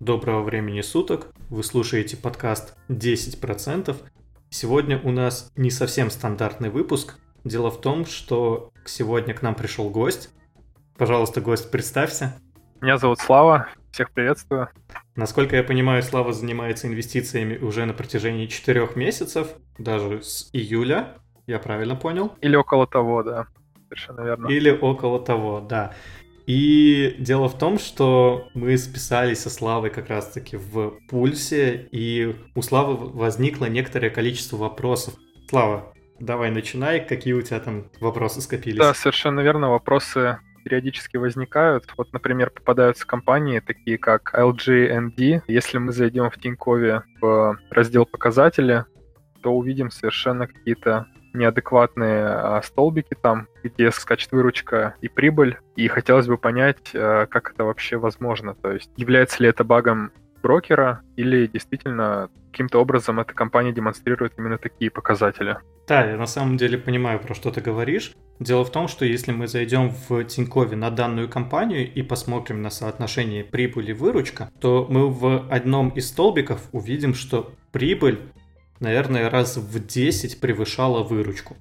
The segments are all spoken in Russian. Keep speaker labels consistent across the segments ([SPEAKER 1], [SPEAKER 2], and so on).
[SPEAKER 1] Доброго времени суток. Вы слушаете подкаст 10%. Сегодня у нас не совсем стандартный выпуск. Дело в том, что сегодня к нам пришел гость. Пожалуйста, гость, представься.
[SPEAKER 2] Меня зовут Слава. Всех приветствую.
[SPEAKER 1] Насколько я понимаю, Слава занимается инвестициями уже на протяжении четырех месяцев, даже с июля. Я правильно понял?
[SPEAKER 2] Или около того, да. Совершенно верно.
[SPEAKER 1] Или около того, да. И дело в том, что мы списались со Славой как раз-таки в пульсе, и у Славы возникло некоторое количество вопросов. Слава, давай начинай, какие у тебя там вопросы скопились?
[SPEAKER 2] Да, совершенно верно, вопросы периодически возникают. Вот, например, попадаются компании, такие как LG Если мы зайдем в Тинькове в раздел «Показатели», то увидим совершенно какие-то неадекватные а, столбики там, где скачет выручка и прибыль, и хотелось бы понять, а, как это вообще возможно, то есть является ли это багом брокера или действительно каким-то образом эта компания демонстрирует именно такие показатели.
[SPEAKER 1] Да, я на самом деле понимаю, про что ты говоришь. Дело в том, что если мы зайдем в Тинькове на данную компанию и посмотрим на соотношение прибыли-выручка, то мы в одном из столбиков увидим, что прибыль наверное, раз в 10 превышала выручку.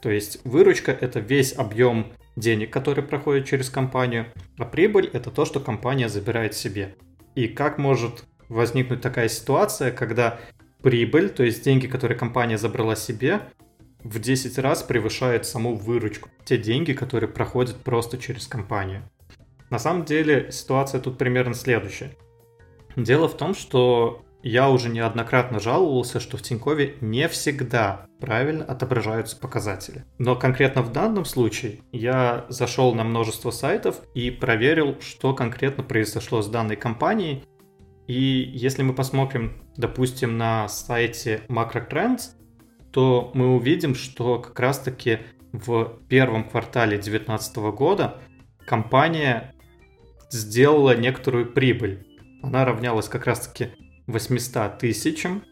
[SPEAKER 1] То есть выручка — это весь объем денег, который проходит через компанию, а прибыль — это то, что компания забирает себе. И как может возникнуть такая ситуация, когда прибыль, то есть деньги, которые компания забрала себе, в 10 раз превышает саму выручку, те деньги, которые проходят просто через компанию. На самом деле ситуация тут примерно следующая. Дело в том, что я уже неоднократно жаловался, что в Тинькове не всегда правильно отображаются показатели. Но конкретно в данном случае я зашел на множество сайтов и проверил, что конкретно произошло с данной компанией. И если мы посмотрим, допустим, на сайте MacroTrends, то мы увидим, что как раз-таки в первом квартале 2019 года компания сделала некоторую прибыль. Она равнялась как раз-таки 800 тысячам.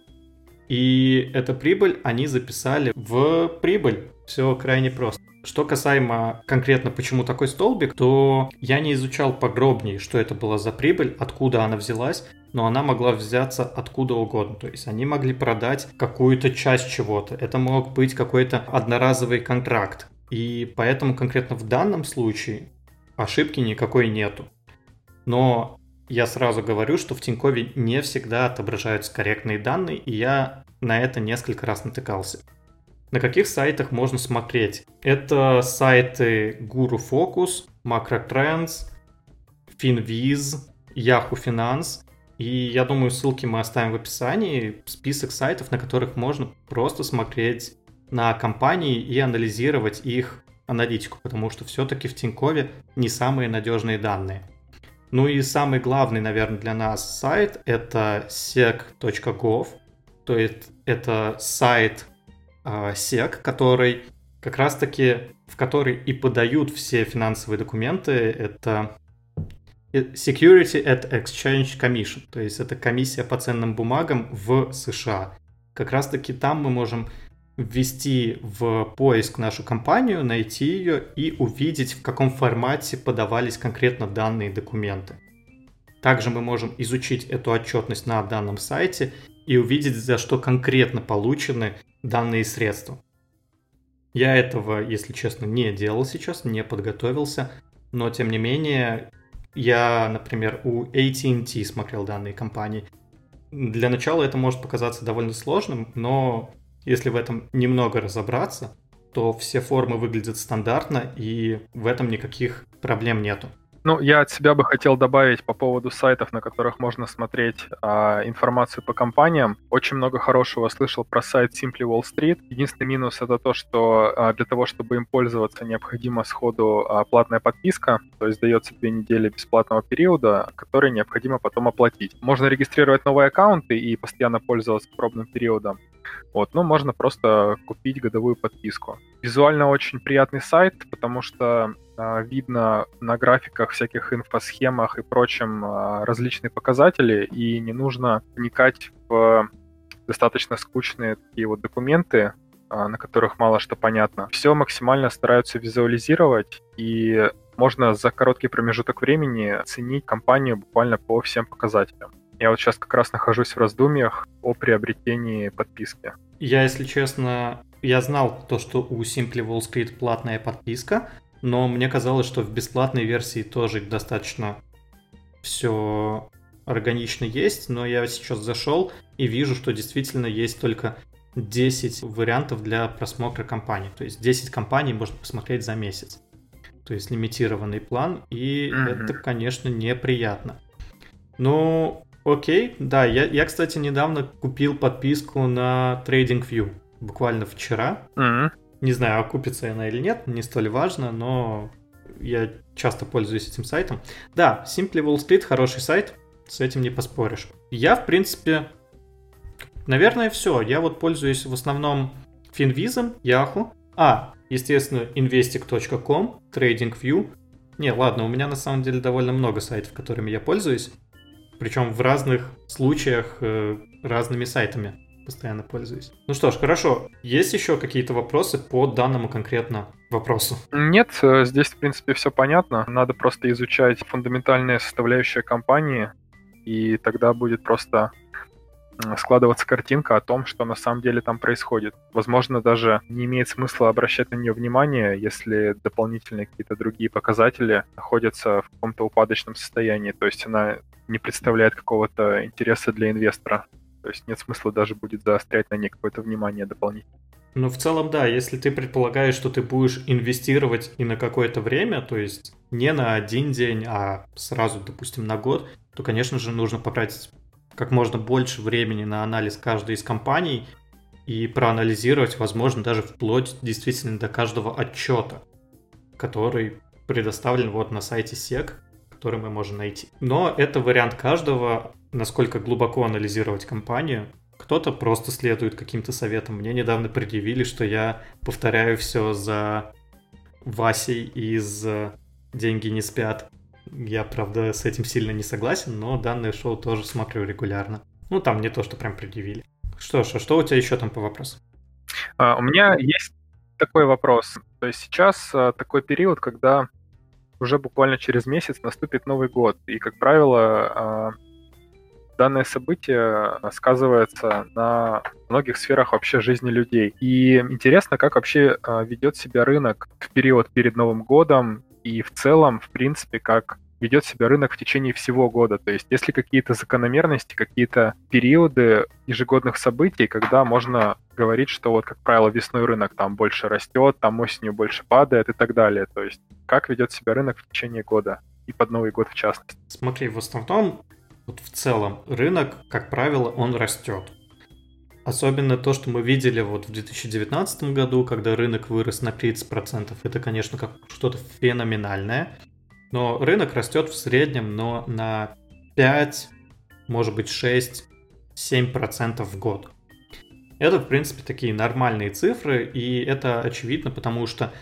[SPEAKER 1] И эту прибыль они записали в прибыль. Все крайне просто. Что касаемо конкретно почему такой столбик, то я не изучал подробнее, что это была за прибыль, откуда она взялась, но она могла взяться откуда угодно. То есть они могли продать какую-то часть чего-то. Это мог быть какой-то одноразовый контракт. И поэтому конкретно в данном случае ошибки никакой нету. Но я сразу говорю, что в Тинькове не всегда отображаются корректные данные, и я на это несколько раз натыкался. На каких сайтах можно смотреть? Это сайты Guru Focus, Macro Trends, FinViz, Yahoo Finance. И я думаю, ссылки мы оставим в описании. Список сайтов, на которых можно просто смотреть на компании и анализировать их аналитику, потому что все-таки в Тинькове не самые надежные данные. Ну и самый главный, наверное, для нас сайт это sec.gov, то есть это сайт э, SEC, который как раз-таки, в который и подают все финансовые документы, это Security at Exchange Commission, то есть это комиссия по ценным бумагам в США. Как раз-таки там мы можем ввести в поиск нашу компанию, найти ее и увидеть, в каком формате подавались конкретно данные документы. Также мы можем изучить эту отчетность на данном сайте и увидеть, за что конкретно получены данные средства. Я этого, если честно, не делал сейчас, не подготовился, но тем не менее, я, например, у AT&T смотрел данные компании. Для начала это может показаться довольно сложным, но если в этом немного разобраться, то все формы выглядят стандартно, и в этом никаких проблем нету.
[SPEAKER 2] Ну, я от себя бы хотел добавить по поводу сайтов, на которых можно смотреть а, информацию по компаниям. Очень много хорошего слышал про сайт Simply Wall Street. Единственный минус это то, что а, для того, чтобы им пользоваться, необходима сходу а, платная подписка, то есть дается две недели бесплатного периода, который необходимо потом оплатить. Можно регистрировать новые аккаунты и постоянно пользоваться пробным периодом. Вот, ну, можно просто купить годовую подписку. Визуально очень приятный сайт, потому что а, видно на графиках, всяких инфосхемах и прочем а, различные показатели, и не нужно вникать в достаточно скучные такие вот документы, а, на которых мало что понятно. Все максимально стараются визуализировать, и можно за короткий промежуток времени оценить компанию буквально по всем показателям. Я вот сейчас как раз нахожусь в раздумьях о приобретении подписки.
[SPEAKER 1] Я, если честно, я знал то, что у Simply Wall Street платная подписка, но мне казалось, что в бесплатной версии тоже достаточно все органично есть, но я сейчас зашел и вижу, что действительно есть только 10 вариантов для просмотра компаний. То есть 10 компаний можно посмотреть за месяц. То есть лимитированный план, и mm-hmm. это, конечно, неприятно. Ну, окей, да, я, я, кстати, недавно купил подписку на TradingView, буквально вчера. Mm-hmm. Не знаю, окупится она или нет, не столь важно, но я часто пользуюсь этим сайтом. Да, Simply Wall Street хороший сайт, с этим не поспоришь. Я, в принципе, наверное, все. Я вот пользуюсь в основном Finvizом, Yahoo. А, естественно, investic.com, TradingView. Не, ладно, у меня на самом деле довольно много сайтов, которыми я пользуюсь. Причем в разных случаях э, разными сайтами постоянно пользуюсь. Ну что ж, хорошо. Есть еще какие-то вопросы по данному конкретно вопросу?
[SPEAKER 2] Нет, э, здесь, в принципе, все понятно. Надо просто изучать фундаментальные составляющие компании, и тогда будет просто складываться картинка о том, что на самом деле там происходит. Возможно, даже не имеет смысла обращать на нее внимание, если дополнительные какие-то другие показатели находятся в каком-то упадочном состоянии, то есть она не представляет какого-то интереса для инвестора. То есть нет смысла даже будет заострять на ней какое-то внимание дополнительно.
[SPEAKER 1] Ну, в целом, да, если ты предполагаешь, что ты будешь инвестировать и на какое-то время, то есть не на один день, а сразу, допустим, на год, то, конечно же, нужно потратить как можно больше времени на анализ каждой из компаний и проанализировать, возможно, даже вплоть действительно до каждого отчета, который предоставлен вот на сайте SEC, который мы можем найти. Но это вариант каждого, насколько глубоко анализировать компанию, кто-то просто следует каким-то советам. Мне недавно предъявили, что я повторяю все за Васей из «Деньги не спят». Я, правда, с этим сильно не согласен, но данное шоу тоже смотрю регулярно. Ну, там не то, что прям предъявили. Что ж, а что у тебя еще там по вопросу?
[SPEAKER 2] А, у меня есть такой вопрос. То есть сейчас а, такой период, когда уже буквально через месяц наступит Новый год. И, как правило, а, данное событие сказывается на многих сферах вообще жизни людей. И интересно, как вообще а, ведет себя рынок в период перед Новым годом и в целом, в принципе, как ведет себя рынок в течение всего года. То есть есть ли какие-то закономерности, какие-то периоды ежегодных событий, когда можно говорить, что вот, как правило, весной рынок там больше растет, там осенью больше падает и так далее. То есть как ведет себя рынок в течение года и под Новый год в частности.
[SPEAKER 1] Смотри, в основном вот в целом рынок, как правило, он растет. Особенно то, что мы видели вот в 2019 году, когда рынок вырос на 30%, это, конечно, как что-то феноменальное. Но рынок растет в среднем, но на 5, может быть 6, 7% в год. Это, в принципе, такие нормальные цифры, и это очевидно, потому что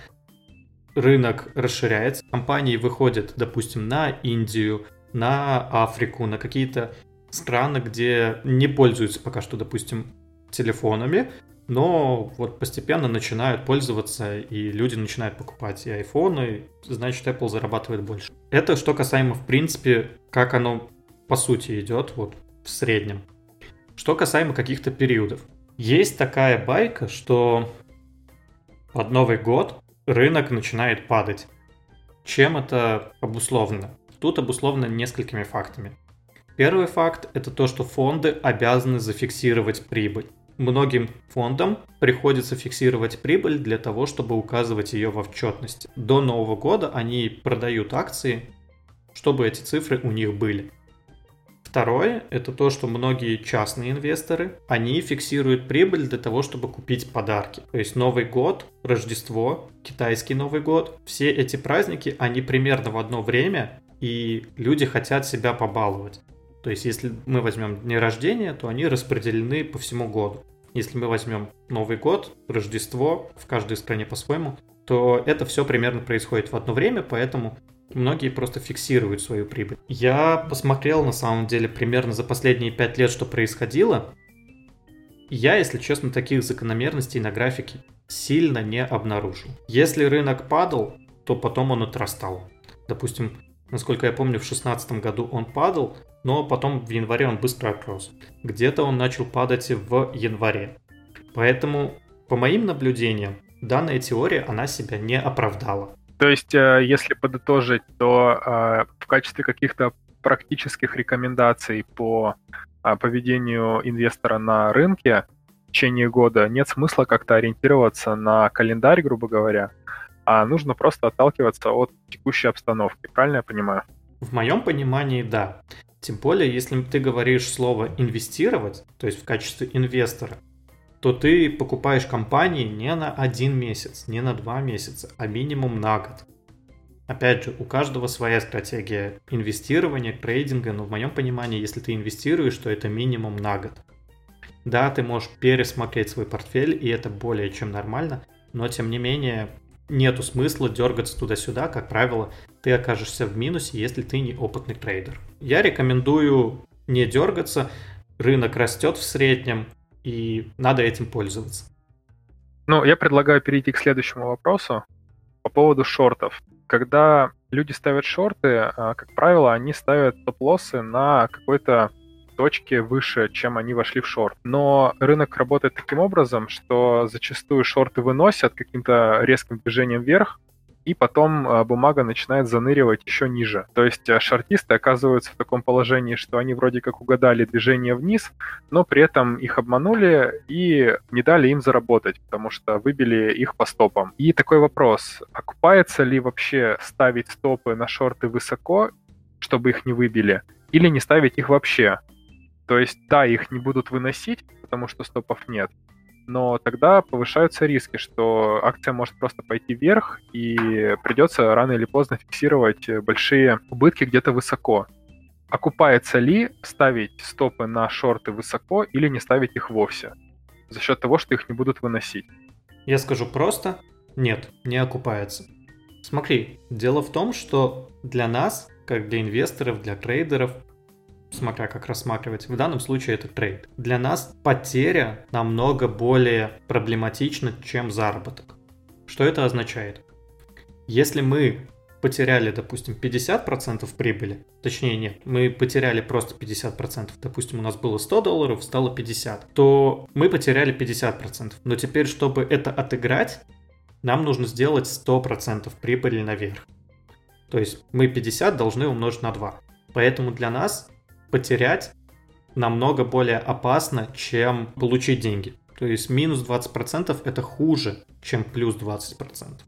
[SPEAKER 1] рынок расширяется, компании выходят, допустим, на Индию, на Африку, на какие-то страны, где не пользуются пока что, допустим, телефонами, но вот постепенно начинают пользоваться, и люди начинают покупать и айфоны, значит, Apple зарабатывает больше. Это что касаемо, в принципе, как оно по сути идет вот в среднем. Что касаемо каких-то периодов. Есть такая байка, что под Новый год рынок начинает падать. Чем это обусловлено? Тут обусловлено несколькими фактами. Первый факт – это то, что фонды обязаны зафиксировать прибыль. Многим фондам приходится фиксировать прибыль для того, чтобы указывать ее в отчетности. До Нового года они продают акции, чтобы эти цифры у них были. Второе – это то, что многие частные инвесторы, они фиксируют прибыль для того, чтобы купить подарки. То есть Новый год, Рождество, китайский Новый год, все эти праздники, они примерно в одно время и люди хотят себя побаловать. То есть, если мы возьмем дни рождения, то они распределены по всему году. Если мы возьмем Новый год, Рождество, в каждой стране по-своему, то это все примерно происходит в одно время, поэтому многие просто фиксируют свою прибыль. Я посмотрел, на самом деле, примерно за последние пять лет, что происходило. Я, если честно, таких закономерностей на графике сильно не обнаружил. Если рынок падал, то потом он отрастал. Допустим, Насколько я помню, в 2016 году он падал, но потом в январе он быстро отрос. Где-то он начал падать в январе. Поэтому, по моим наблюдениям, данная теория, она себя не оправдала.
[SPEAKER 2] То есть, э, если подытожить, то э, в качестве каких-то практических рекомендаций по э, поведению инвестора на рынке в течение года нет смысла как-то ориентироваться на календарь, грубо говоря, а нужно просто отталкиваться от текущей обстановки. Правильно я понимаю?
[SPEAKER 1] В моем понимании, да. Тем более, если ты говоришь слово инвестировать, то есть в качестве инвестора, то ты покупаешь компании не на один месяц, не на два месяца, а минимум на год. Опять же, у каждого своя стратегия инвестирования, трейдинга, но в моем понимании, если ты инвестируешь, то это минимум на год. Да, ты можешь пересмотреть свой портфель, и это более чем нормально, но тем не менее нету смысла дергаться туда-сюда, как правило, ты окажешься в минусе, если ты не опытный трейдер. Я рекомендую не дергаться, рынок растет в среднем, и надо этим пользоваться.
[SPEAKER 2] Ну, я предлагаю перейти к следующему вопросу по поводу шортов. Когда люди ставят шорты, а, как правило, они ставят стоп-лоссы на какой-то точке выше, чем они вошли в шорт. Но рынок работает таким образом, что зачастую шорты выносят каким-то резким движением вверх, и потом а, бумага начинает заныривать еще ниже. То есть а, шортисты оказываются в таком положении, что они вроде как угадали движение вниз, но при этом их обманули и не дали им заработать, потому что выбили их по стопам. И такой вопрос, окупается ли вообще ставить стопы на шорты высоко, чтобы их не выбили, или не ставить их вообще? То есть, да, их не будут выносить, потому что стопов нет, но тогда повышаются риски, что акция может просто пойти вверх, и придется рано или поздно фиксировать большие убытки где-то высоко. Окупается ли ставить стопы на шорты высоко или не ставить их вовсе? За счет того, что их не будут выносить.
[SPEAKER 1] Я скажу просто, нет, не окупается. Смотри, дело в том, что для нас, как для инвесторов, для трейдеров, смотря как рассматривать. В данном случае это трейд. Для нас потеря намного более проблематична, чем заработок. Что это означает? Если мы потеряли, допустим, 50% прибыли, точнее нет, мы потеряли просто 50%, допустим, у нас было 100 долларов, стало 50, то мы потеряли 50%. Но теперь, чтобы это отыграть, нам нужно сделать 100% прибыли наверх. То есть мы 50 должны умножить на 2. Поэтому для нас потерять намного более опасно, чем получить деньги. То есть минус 20% это хуже, чем плюс 20%.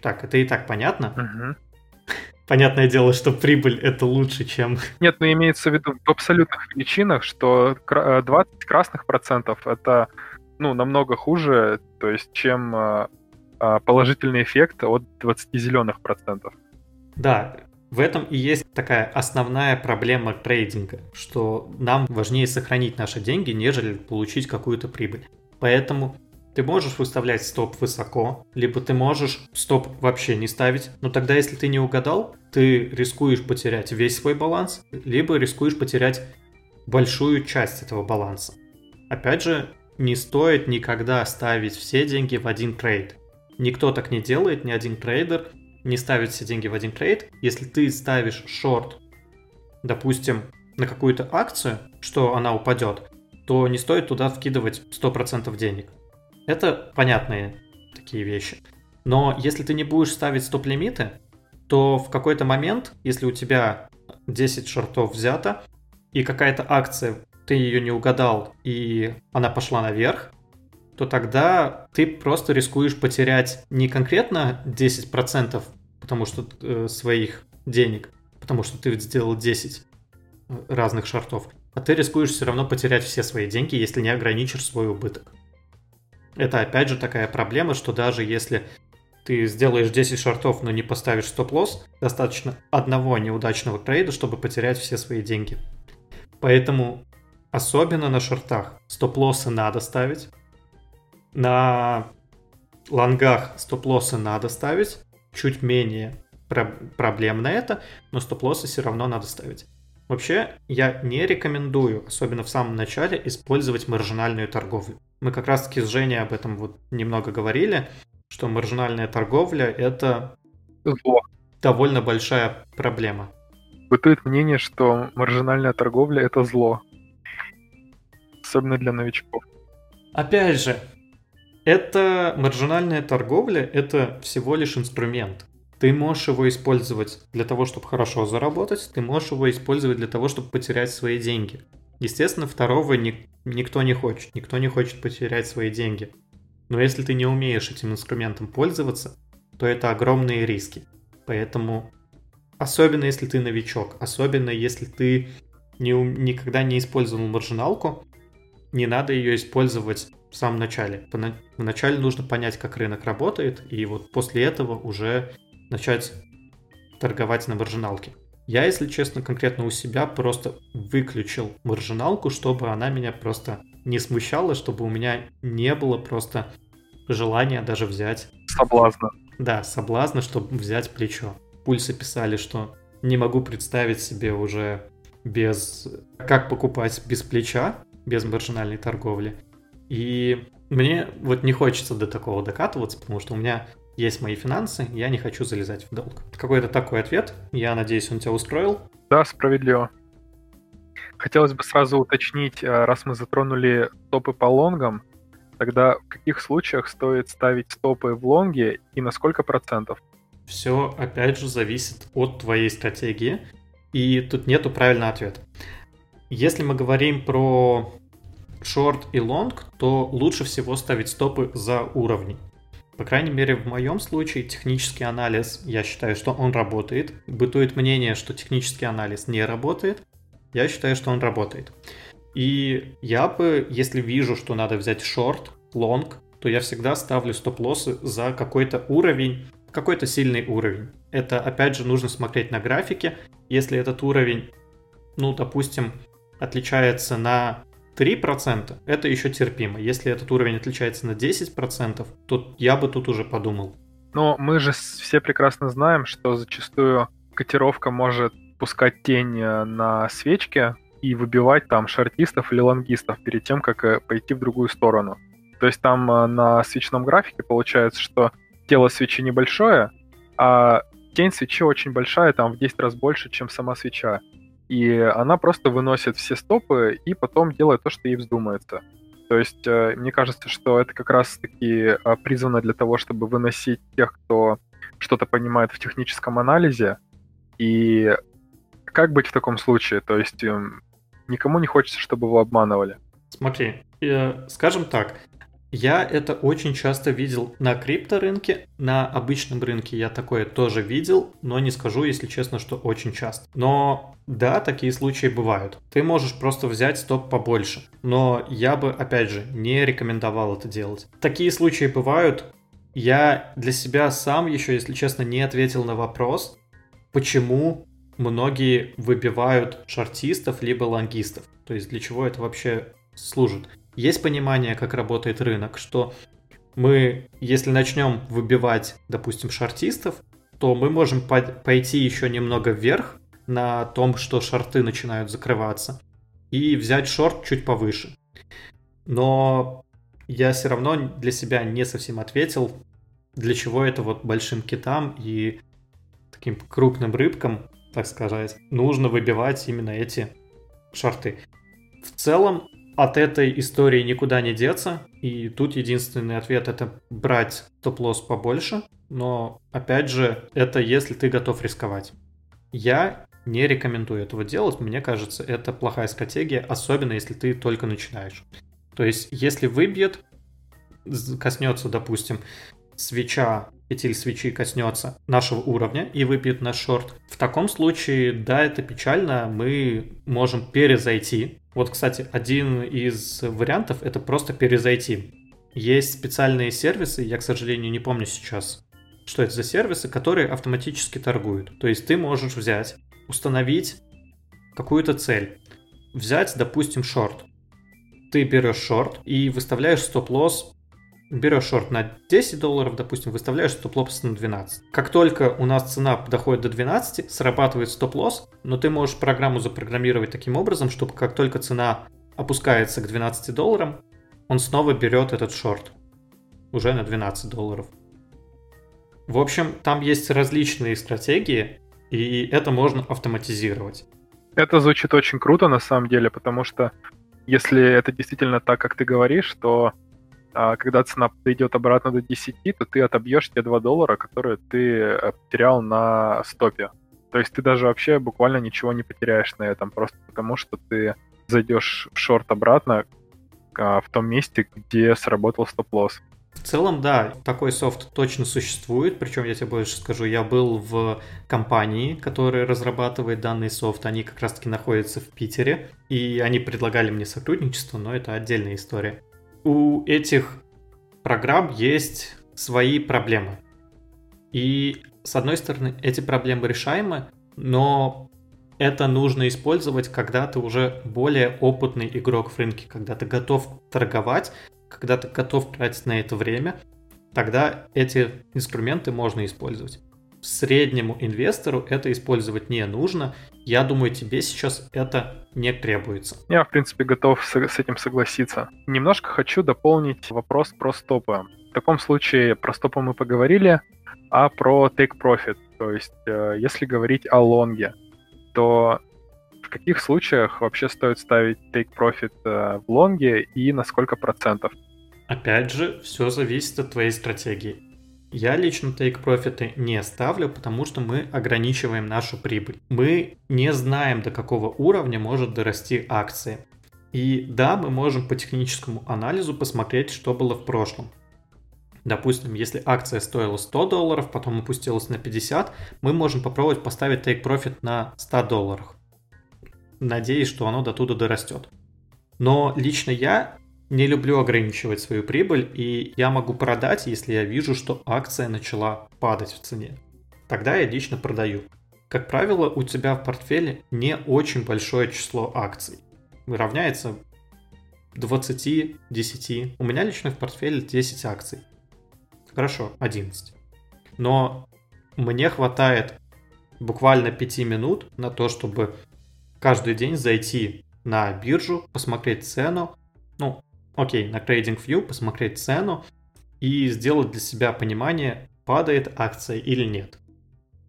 [SPEAKER 1] Так, это и так понятно? Угу. Понятное дело, что прибыль это лучше, чем...
[SPEAKER 2] Нет, но имеется в виду в абсолютных величинах, что 20 э, красных процентов это ну, намного хуже, то есть, чем э, э, положительный эффект от 20 зеленых процентов.
[SPEAKER 1] Да, в этом и есть такая основная проблема трейдинга, что нам важнее сохранить наши деньги, нежели получить какую-то прибыль. Поэтому ты можешь выставлять стоп высоко, либо ты можешь стоп вообще не ставить. Но тогда, если ты не угадал, ты рискуешь потерять весь свой баланс, либо рискуешь потерять большую часть этого баланса. Опять же, не стоит никогда ставить все деньги в один trade. Никто так не делает, ни один трейдер не ставить все деньги в один trade. Если ты ставишь шорт, допустим, на какую-то акцию, что она упадет, то не стоит туда вкидывать 100% денег. Это понятные такие вещи. Но если ты не будешь ставить стоп-лимиты, то в какой-то момент, если у тебя 10 шортов взято, и какая-то акция, ты ее не угадал, и она пошла наверх, то тогда ты просто рискуешь потерять не конкретно 10% потому что э, своих денег, потому что ты сделал 10 э, разных шартов, а ты рискуешь все равно потерять все свои деньги, если не ограничишь свой убыток. Это опять же такая проблема, что даже если ты сделаешь 10 шартов, но не поставишь стоп-лосс, достаточно одного неудачного трейда, чтобы потерять все свои деньги. Поэтому особенно на шортах стоп-лоссы надо ставить, на лонгах стоп-лоссы надо ставить, чуть менее про- проблемно это, но стоп-лоссы все равно надо ставить. Вообще, я не рекомендую, особенно в самом начале, использовать маржинальную торговлю. Мы как раз-таки с Женей об этом вот немного говорили, что маржинальная торговля — это...
[SPEAKER 2] Зло.
[SPEAKER 1] довольно большая проблема.
[SPEAKER 2] Бытует мнение, что маржинальная торговля — это зло. Особенно для новичков.
[SPEAKER 1] Опять же, это маржинальная торговля, это всего лишь инструмент. Ты можешь его использовать для того, чтобы хорошо заработать, ты можешь его использовать для того, чтобы потерять свои деньги. Естественно, второго ни, никто не хочет, никто не хочет потерять свои деньги. Но если ты не умеешь этим инструментом пользоваться, то это огромные риски. Поэтому, особенно если ты новичок, особенно если ты не, никогда не использовал маржиналку, не надо ее использовать в самом начале. Вначале нужно понять, как рынок работает, и вот после этого уже начать торговать на маржиналке. Я, если честно, конкретно у себя просто выключил маржиналку, чтобы она меня просто не смущала, чтобы у меня не было просто желания даже взять...
[SPEAKER 2] Соблазна.
[SPEAKER 1] Да, соблазна, чтобы взять плечо. Пульсы писали, что не могу представить себе уже без... Как покупать без плеча, без маржинальной торговли. И мне вот не хочется до такого докатываться, потому что у меня есть мои финансы, я не хочу залезать в долг. Какой-то такой ответ. Я надеюсь, он тебя устроил.
[SPEAKER 2] Да, справедливо. Хотелось бы сразу уточнить, э, раз мы затронули стопы по лонгам, тогда в каких случаях стоит ставить стопы в лонге и на сколько процентов?
[SPEAKER 1] Все, опять же, зависит от твоей стратегии, и тут нету правильного ответа. Если мы говорим про шорт и лонг, то лучше всего ставить стопы за уровни. По крайней мере, в моем случае технический анализ, я считаю, что он работает. Бытует мнение, что технический анализ не работает. Я считаю, что он работает. И я бы, если вижу, что надо взять шорт, лонг, то я всегда ставлю стоп-лоссы за какой-то уровень, какой-то сильный уровень. Это, опять же, нужно смотреть на графике. Если этот уровень, ну, допустим, отличается на 3% это еще терпимо. Если этот уровень отличается на 10%, то я бы тут уже подумал.
[SPEAKER 2] Но мы же все прекрасно знаем, что зачастую котировка может пускать тень э, на свечке и выбивать там шортистов или лонгистов перед тем, как э, пойти в другую сторону. То есть там э, на свечном графике получается, что тело свечи небольшое, а тень свечи очень большая, там в 10 раз больше, чем сама свеча и она просто выносит все стопы и потом делает то, что ей вздумается. То есть э, мне кажется, что это как раз-таки а, призвано для того, чтобы выносить тех, кто что-то понимает в техническом анализе. И как быть в таком случае? То есть эм, никому не хочется, чтобы его обманывали.
[SPEAKER 1] Смотри, э, скажем так, я это очень часто видел на крипторынке, на обычном рынке я такое тоже видел, но не скажу, если честно, что очень часто. Но да, такие случаи бывают. Ты можешь просто взять стоп побольше, но я бы, опять же, не рекомендовал это делать. Такие случаи бывают. Я для себя сам еще, если честно, не ответил на вопрос, почему многие выбивают шортистов либо лонгистов. То есть для чего это вообще служит есть понимание, как работает рынок, что мы, если начнем выбивать, допустим, шортистов, то мы можем пойти еще немного вверх на том, что шорты начинают закрываться, и взять шорт чуть повыше. Но я все равно для себя не совсем ответил, для чего это вот большим китам и таким крупным рыбкам, так сказать, нужно выбивать именно эти шорты. В целом, от этой истории никуда не деться. И тут единственный ответ это брать топ-лосс побольше. Но, опять же, это если ты готов рисковать. Я не рекомендую этого делать. Мне кажется, это плохая стратегия, особенно если ты только начинаешь. То есть, если выбьет, коснется, допустим, свеча, этиль свечи коснется нашего уровня и выбьет наш шорт, в таком случае, да, это печально, мы можем перезайти вот, кстати, один из вариантов это просто перезайти. Есть специальные сервисы, я, к сожалению, не помню сейчас, что это за сервисы, которые автоматически торгуют. То есть ты можешь взять, установить какую-то цель. Взять, допустим, шорт. Ты берешь шорт и выставляешь стоп-лосс берешь шорт на 10 долларов, допустим, выставляешь стоп-лосс на 12. Как только у нас цена доходит до 12, срабатывает стоп-лосс, но ты можешь программу запрограммировать таким образом, чтобы как только цена опускается к 12 долларам, он снова берет этот шорт уже на 12 долларов. В общем, там есть различные стратегии, и это можно автоматизировать.
[SPEAKER 2] Это звучит очень круто на самом деле, потому что если это действительно так, как ты говоришь, то а, когда цена идет обратно до 10, то ты отобьешь те 2 доллара, которые ты э, потерял на стопе. То есть ты даже вообще буквально ничего не потеряешь на этом, просто потому что ты зайдешь в шорт обратно а, в том месте, где сработал стоп-лосс.
[SPEAKER 1] В целом, да, такой софт точно существует, причем я тебе больше скажу, я был в компании, которая разрабатывает данный софт, они как раз-таки находятся в Питере, и они предлагали мне сотрудничество, но это отдельная история. У этих программ есть свои проблемы. И, с одной стороны, эти проблемы решаемы, но это нужно использовать, когда ты уже более опытный игрок в рынке, когда ты готов торговать, когда ты готов тратить на это время, тогда эти инструменты можно использовать. Среднему инвестору это использовать не нужно. Я думаю, тебе сейчас это не требуется.
[SPEAKER 2] Я, в принципе, готов с, этим согласиться. Немножко хочу дополнить вопрос про стопы. В таком случае про стопы мы поговорили, а про take profit, то есть э, если говорить о лонге, то в каких случаях вообще стоит ставить take profit э, в лонге и на сколько процентов?
[SPEAKER 1] Опять же, все зависит от твоей стратегии. Я лично profit не ставлю, потому что мы ограничиваем нашу прибыль. Мы не знаем, до какого уровня может дорасти акции. И да, мы можем по техническому анализу посмотреть, что было в прошлом. Допустим, если акция стоила 100 долларов, потом опустилась на 50, мы можем попробовать поставить take profit на 100 долларах. Надеюсь, что оно до туда дорастет. Но лично я не люблю ограничивать свою прибыль, и я могу продать, если я вижу, что акция начала падать в цене. Тогда я лично продаю. Как правило, у тебя в портфеле не очень большое число акций. Равняется 20, 10. У меня лично в портфеле 10 акций. Хорошо, 11. Но мне хватает буквально 5 минут на то, чтобы каждый день зайти на биржу, посмотреть цену, ну, окей, на TradingView посмотреть цену и сделать для себя понимание, падает акция или нет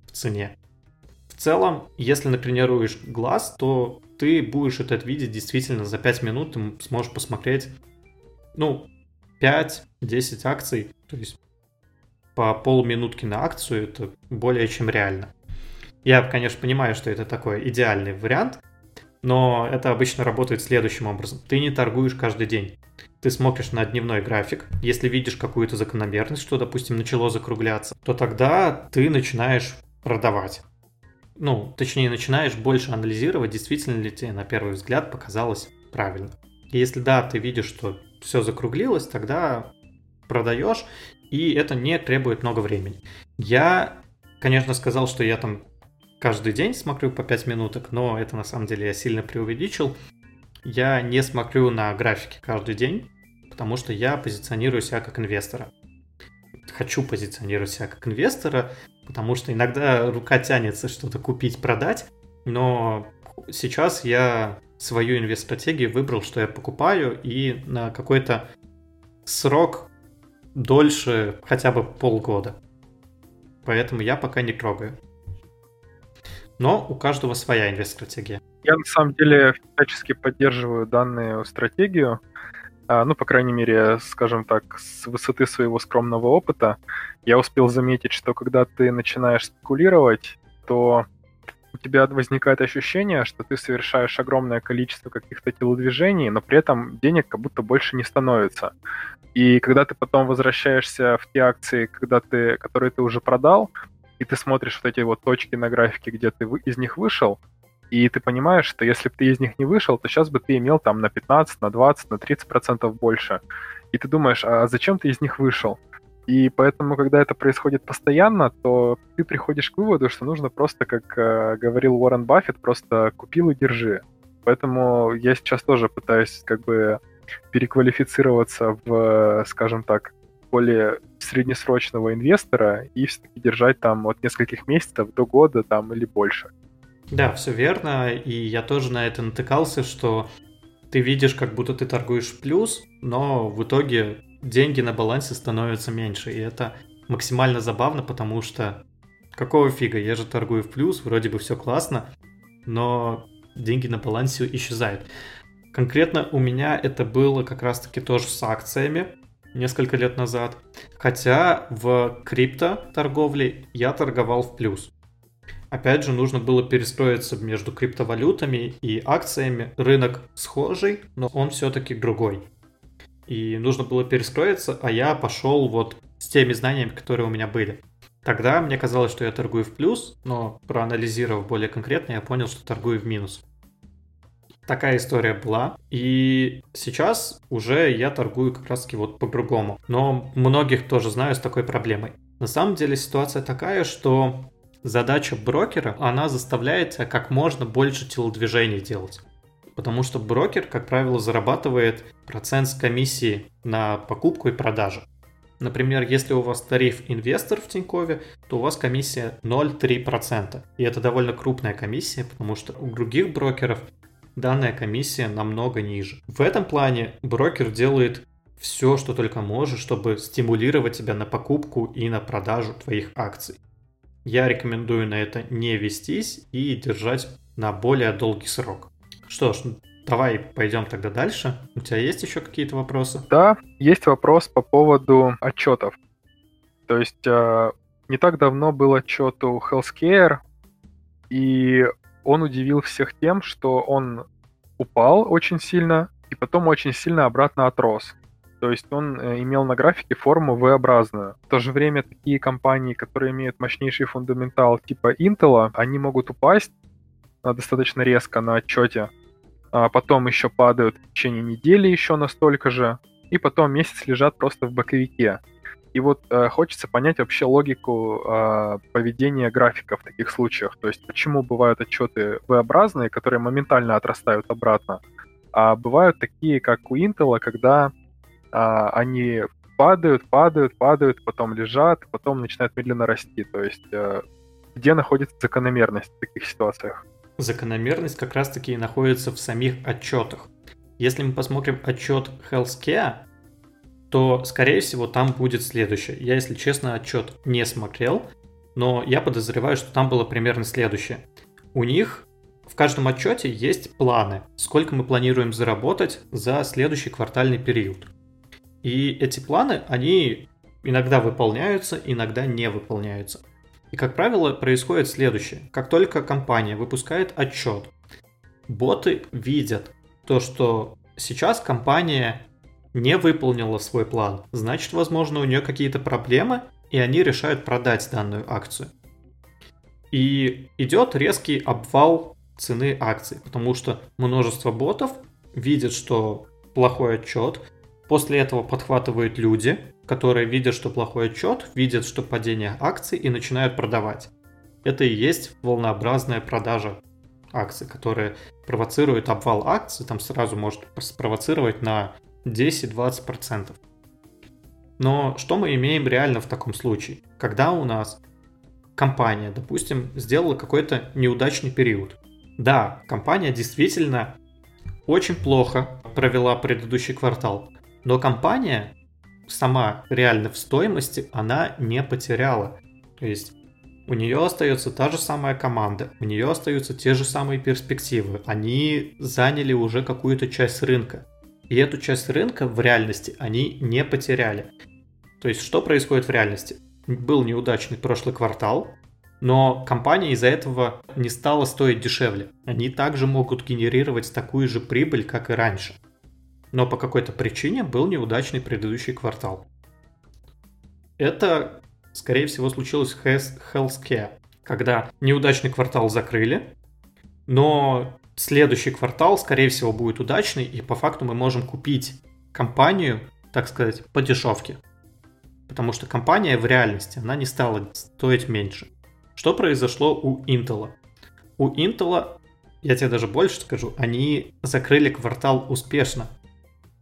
[SPEAKER 1] в цене. В целом, если натренируешь глаз, то ты будешь это видеть действительно за 5 минут, ты сможешь посмотреть, ну, 5-10 акций, то есть по полминутки на акцию, это более чем реально. Я, конечно, понимаю, что это такой идеальный вариант, но это обычно работает следующим образом. Ты не торгуешь каждый день. Ты смотришь на дневной график. Если видишь какую-то закономерность, что, допустим, начало закругляться, то тогда ты начинаешь продавать. Ну, точнее, начинаешь больше анализировать, действительно ли тебе на первый взгляд показалось правильно. И если да, ты видишь, что все закруглилось, тогда продаешь, и это не требует много времени. Я, конечно, сказал, что я там каждый день смотрю по 5 минуток, но это на самом деле я сильно преувеличил. Я не смотрю на графики каждый день, потому что я позиционирую себя как инвестора. Хочу позиционировать себя как инвестора, потому что иногда рука тянется что-то купить, продать, но сейчас я свою инвест-стратегию выбрал, что я покупаю, и на какой-то срок дольше хотя бы полгода. Поэтому я пока не трогаю но у каждого своя инвест-стратегия.
[SPEAKER 2] Я на самом деле всячески поддерживаю данную стратегию, а, ну, по крайней мере, скажем так, с высоты своего скромного опыта, я успел заметить, что когда ты начинаешь спекулировать, то у тебя возникает ощущение, что ты совершаешь огромное количество каких-то телодвижений, но при этом денег как будто больше не становится. И когда ты потом возвращаешься в те акции, когда ты, которые ты уже продал, и ты смотришь вот эти вот точки на графике, где ты из них вышел, и ты понимаешь, что если бы ты из них не вышел, то сейчас бы ты имел там на 15, на 20, на 30 процентов больше. И ты думаешь, а зачем ты из них вышел? И поэтому, когда это происходит постоянно, то ты приходишь к выводу, что нужно просто, как э, говорил Уоррен Баффет, просто купил и держи. Поэтому я сейчас тоже пытаюсь как бы переквалифицироваться в, скажем так, более среднесрочного инвестора и все-таки держать там от нескольких месяцев до года там или больше.
[SPEAKER 1] Да, все верно, и я тоже на это натыкался, что ты видишь, как будто ты торгуешь плюс, но в итоге деньги на балансе становятся меньше, и это максимально забавно, потому что какого фига, я же торгую в плюс, вроде бы все классно, но деньги на балансе исчезают. Конкретно у меня это было как раз-таки тоже с акциями несколько лет назад. Хотя в крипто торговле я торговал в плюс. Опять же, нужно было перестроиться между криптовалютами и акциями. Рынок схожий, но он все-таки другой. И нужно было перестроиться, а я пошел вот с теми знаниями, которые у меня были. Тогда мне казалось, что я торгую в плюс, но проанализировав более конкретно, я понял, что торгую в минус. Такая история была. И сейчас уже я торгую как раз таки вот по-другому. Но многих тоже знаю с такой проблемой. На самом деле ситуация такая, что задача брокера, она заставляет тебя как можно больше телодвижений делать. Потому что брокер, как правило, зарабатывает процент с комиссии на покупку и продажу. Например, если у вас тариф инвестор в Тинькове, то у вас комиссия 0,3%. И это довольно крупная комиссия, потому что у других брокеров данная комиссия намного ниже. В этом плане брокер делает все, что только может, чтобы стимулировать тебя на покупку и на продажу твоих акций. Я рекомендую на это не вестись и держать на более долгий срок. Что ж, давай пойдем тогда дальше. У тебя есть еще какие-то вопросы?
[SPEAKER 2] Да, есть вопрос по поводу отчетов. То есть э, не так давно был отчет у Healthcare, и он удивил всех тем, что он упал очень сильно и потом очень сильно обратно отрос. То есть он э, имел на графике форму V-образную. В то же время такие компании, которые имеют мощнейший фундаментал типа Intel, они могут упасть э, достаточно резко на отчете, а потом еще падают в течение недели еще настолько же, и потом месяц лежат просто в боковике. И вот э, хочется понять вообще логику э, поведения графиков в таких случаях. То есть почему бывают отчеты V-образные, которые моментально отрастают обратно, а бывают такие, как у Intel, когда а, они падают, падают, падают, потом лежат, потом начинают медленно расти. То есть э, где находится закономерность в таких ситуациях?
[SPEAKER 1] Закономерность как раз-таки находится в самих отчетах. Если мы посмотрим отчет Healthcare, то, скорее всего, там будет следующее. Я, если честно, отчет не смотрел, но я подозреваю, что там было примерно следующее. У них в каждом отчете есть планы, сколько мы планируем заработать за следующий квартальный период. И эти планы, они иногда выполняются, иногда не выполняются. И, как правило, происходит следующее. Как только компания выпускает отчет, боты видят то, что сейчас компания не выполнила свой план. Значит, возможно, у нее какие-то проблемы, и они решают продать данную акцию. И идет резкий обвал цены акций, потому что множество ботов видят, что плохой отчет, После этого подхватывают люди, которые видят, что плохой отчет, видят, что падение акций и начинают продавать. Это и есть волнообразная продажа акций, которая провоцирует обвал акций, там сразу может спровоцировать на 10-20%. Но что мы имеем реально в таком случае? Когда у нас компания, допустим, сделала какой-то неудачный период. Да, компания действительно очень плохо провела предыдущий квартал, но компания сама реально в стоимости она не потеряла. То есть у нее остается та же самая команда, у нее остаются те же самые перспективы. Они заняли уже какую-то часть рынка. И эту часть рынка в реальности они не потеряли. То есть что происходит в реальности? Был неудачный прошлый квартал, но компания из-за этого не стала стоить дешевле. Они также могут генерировать такую же прибыль, как и раньше но по какой-то причине был неудачный предыдущий квартал. Это, скорее всего, случилось в Healthcare, когда неудачный квартал закрыли, но следующий квартал, скорее всего, будет удачный, и по факту мы можем купить компанию, так сказать, по дешевке. Потому что компания в реальности, она не стала стоить меньше. Что произошло у Intel? У Intel, я тебе даже больше скажу, они закрыли квартал успешно.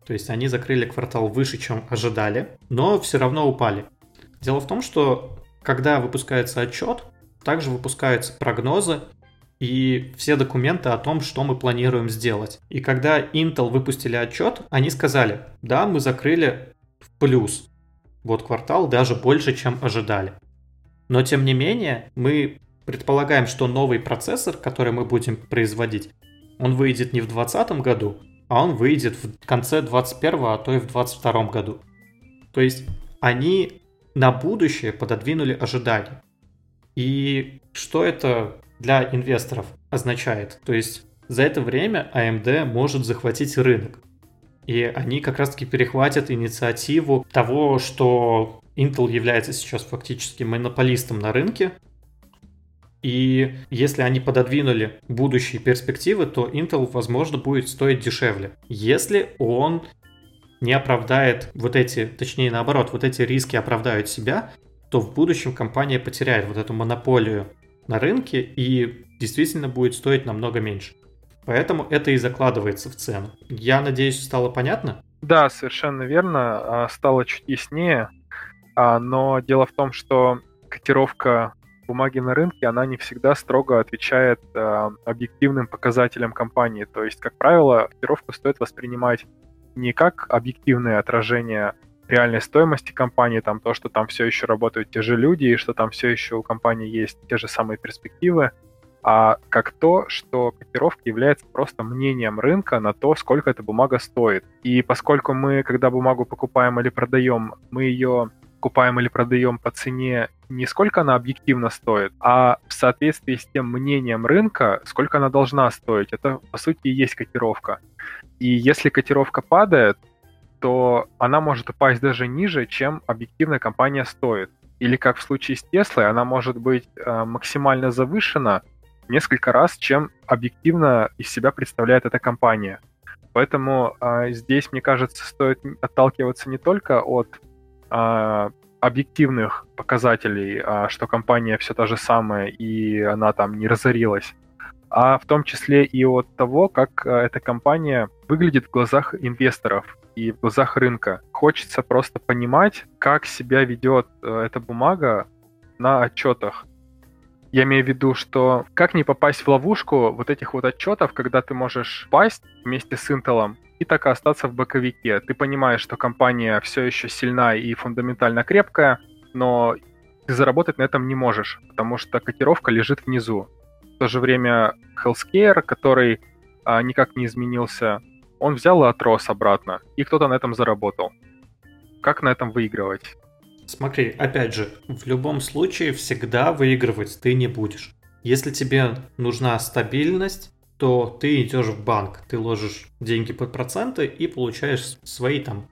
[SPEAKER 1] То есть они закрыли квартал выше, чем ожидали, но все равно упали. Дело в том, что когда выпускается отчет, также выпускаются прогнозы и все документы о том, что мы планируем сделать. И когда Intel выпустили отчет, они сказали, да, мы закрыли в плюс. год квартал даже больше, чем ожидали. Но тем не менее, мы предполагаем, что новый процессор, который мы будем производить, он выйдет не в 2020 году, а он выйдет в конце 2021, а то и в 2022 году. То есть они на будущее пододвинули ожидания. И что это для инвесторов означает? То есть за это время AMD может захватить рынок. И они как раз-таки перехватят инициативу того, что Intel является сейчас фактически монополистом на рынке. И если они пододвинули будущие перспективы, то Intel, возможно, будет стоить дешевле. Если он не оправдает вот эти, точнее наоборот, вот эти риски оправдают себя, то в будущем компания потеряет вот эту монополию на рынке и действительно будет стоить намного меньше. Поэтому это и закладывается в цену. Я надеюсь, стало понятно?
[SPEAKER 2] Да, совершенно верно. А, стало чуть яснее. А, но дело в том, что котировка бумаги на рынке, она не всегда строго отвечает а, объективным показателям компании. То есть, как правило, котировку стоит воспринимать не как объективное отражение реальной стоимости компании, там то, что там все еще работают те же люди, и что там все еще у компании есть те же самые перспективы, а как то, что котировка является просто мнением рынка на то, сколько эта бумага стоит. И поскольку мы, когда бумагу покупаем или продаем, мы ее покупаем или продаем по цене не сколько она объективно стоит, а в соответствии с тем мнением рынка, сколько она должна стоить. Это, по сути, и есть котировка. И если котировка падает, то она может упасть даже ниже, чем объективная компания стоит. Или как в случае с Теслой, она может быть э, максимально завышена, несколько раз, чем объективно из себя представляет эта компания. Поэтому э, здесь, мне кажется, стоит отталкиваться не только от э, объективных показателей, э, что компания все та же самая и она там не разорилась, а в том числе и от того, как э, эта компания выглядит в глазах инвесторов и в глазах рынка. Хочется просто понимать, как себя ведет э, эта бумага на отчетах. Я имею в виду, что как не попасть в ловушку вот этих вот отчетов, когда ты можешь пасть вместе с Intel и так и остаться в боковике. Ты понимаешь, что компания все еще сильна и фундаментально крепкая, но ты заработать на этом не можешь, потому что котировка лежит внизу. То же время Healthcare, который а, никак не изменился, он взял и отрос обратно, и кто-то на этом заработал. Как на этом выигрывать?
[SPEAKER 1] Смотри, опять же, в любом случае всегда выигрывать ты не будешь. Если тебе нужна стабильность, то ты идешь в банк, ты ложишь деньги под проценты и получаешь свои там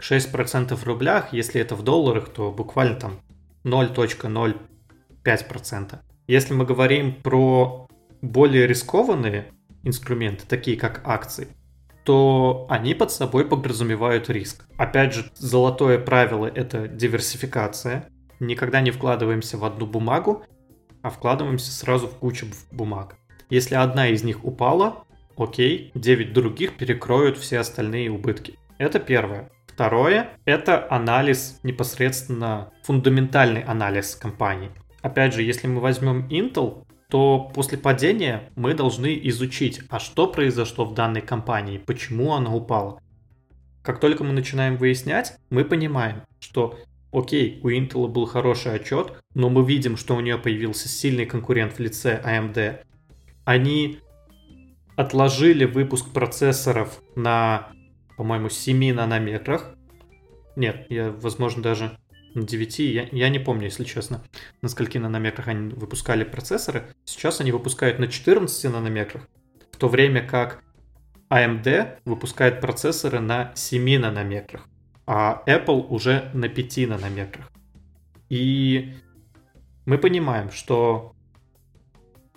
[SPEAKER 1] 6% в рублях, если это в долларах, то буквально там 0.05%. Если мы говорим про более рискованные инструменты, такие как акции, то они под собой подразумевают риск. Опять же, золотое правило — это диверсификация. Никогда не вкладываемся в одну бумагу, а вкладываемся сразу в кучу бумаг. Если одна из них упала, окей, 9 других перекроют все остальные убытки. Это первое. Второе – это анализ, непосредственно фундаментальный анализ компании. Опять же, если мы возьмем Intel, то после падения мы должны изучить, а что произошло в данной компании, почему она упала. Как только мы начинаем выяснять, мы понимаем, что окей, у Intel был хороший отчет, но мы видим, что у нее появился сильный конкурент в лице AMD. Они отложили выпуск процессоров на, по-моему, 7 нанометрах. Нет, я, возможно, даже на 9, я, я не помню, если честно, на скольки нанометрах они выпускали процессоры. Сейчас они выпускают на 14 нанометрах, в то время как AMD выпускает процессоры на 7 нанометрах, а Apple уже на 5 нанометрах. И мы понимаем, что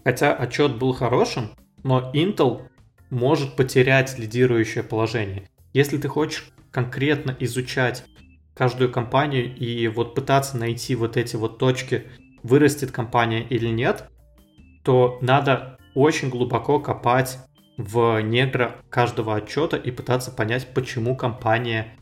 [SPEAKER 1] хотя отчет был хорошим, но Intel может потерять лидирующее положение. Если ты хочешь конкретно изучать каждую компанию и вот пытаться найти вот эти вот точки, вырастет компания или нет, то надо очень глубоко копать в недра каждого отчета и пытаться понять, почему компания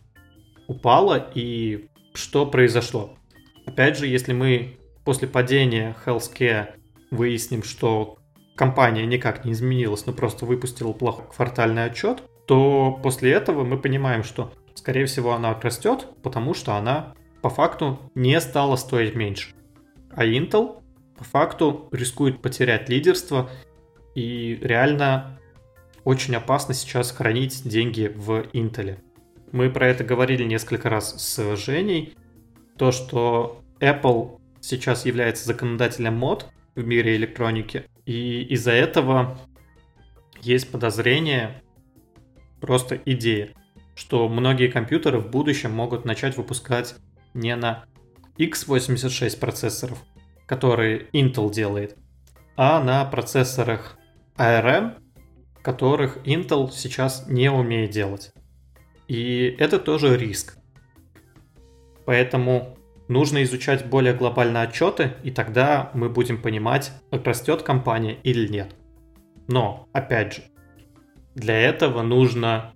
[SPEAKER 1] упала и что произошло. Опять же, если мы после падения Healthcare выясним, что компания никак не изменилась, но просто выпустила плохой квартальный отчет, то после этого мы понимаем, что Скорее всего, она растет, потому что она по факту не стала стоить меньше. А Intel по факту рискует потерять лидерство и реально очень опасно сейчас хранить деньги в Intel. Мы про это говорили несколько раз с Женей. То, что Apple сейчас является законодателем мод в мире электроники, и из-за этого есть подозрение, просто идея, что многие компьютеры в будущем могут начать выпускать не на x86 процессоров, которые Intel делает, а на процессорах ARM, которых Intel сейчас не умеет делать. И это тоже риск. Поэтому нужно изучать более глобальные отчеты, и тогда мы будем понимать, растет компания или нет. Но, опять же, для этого нужно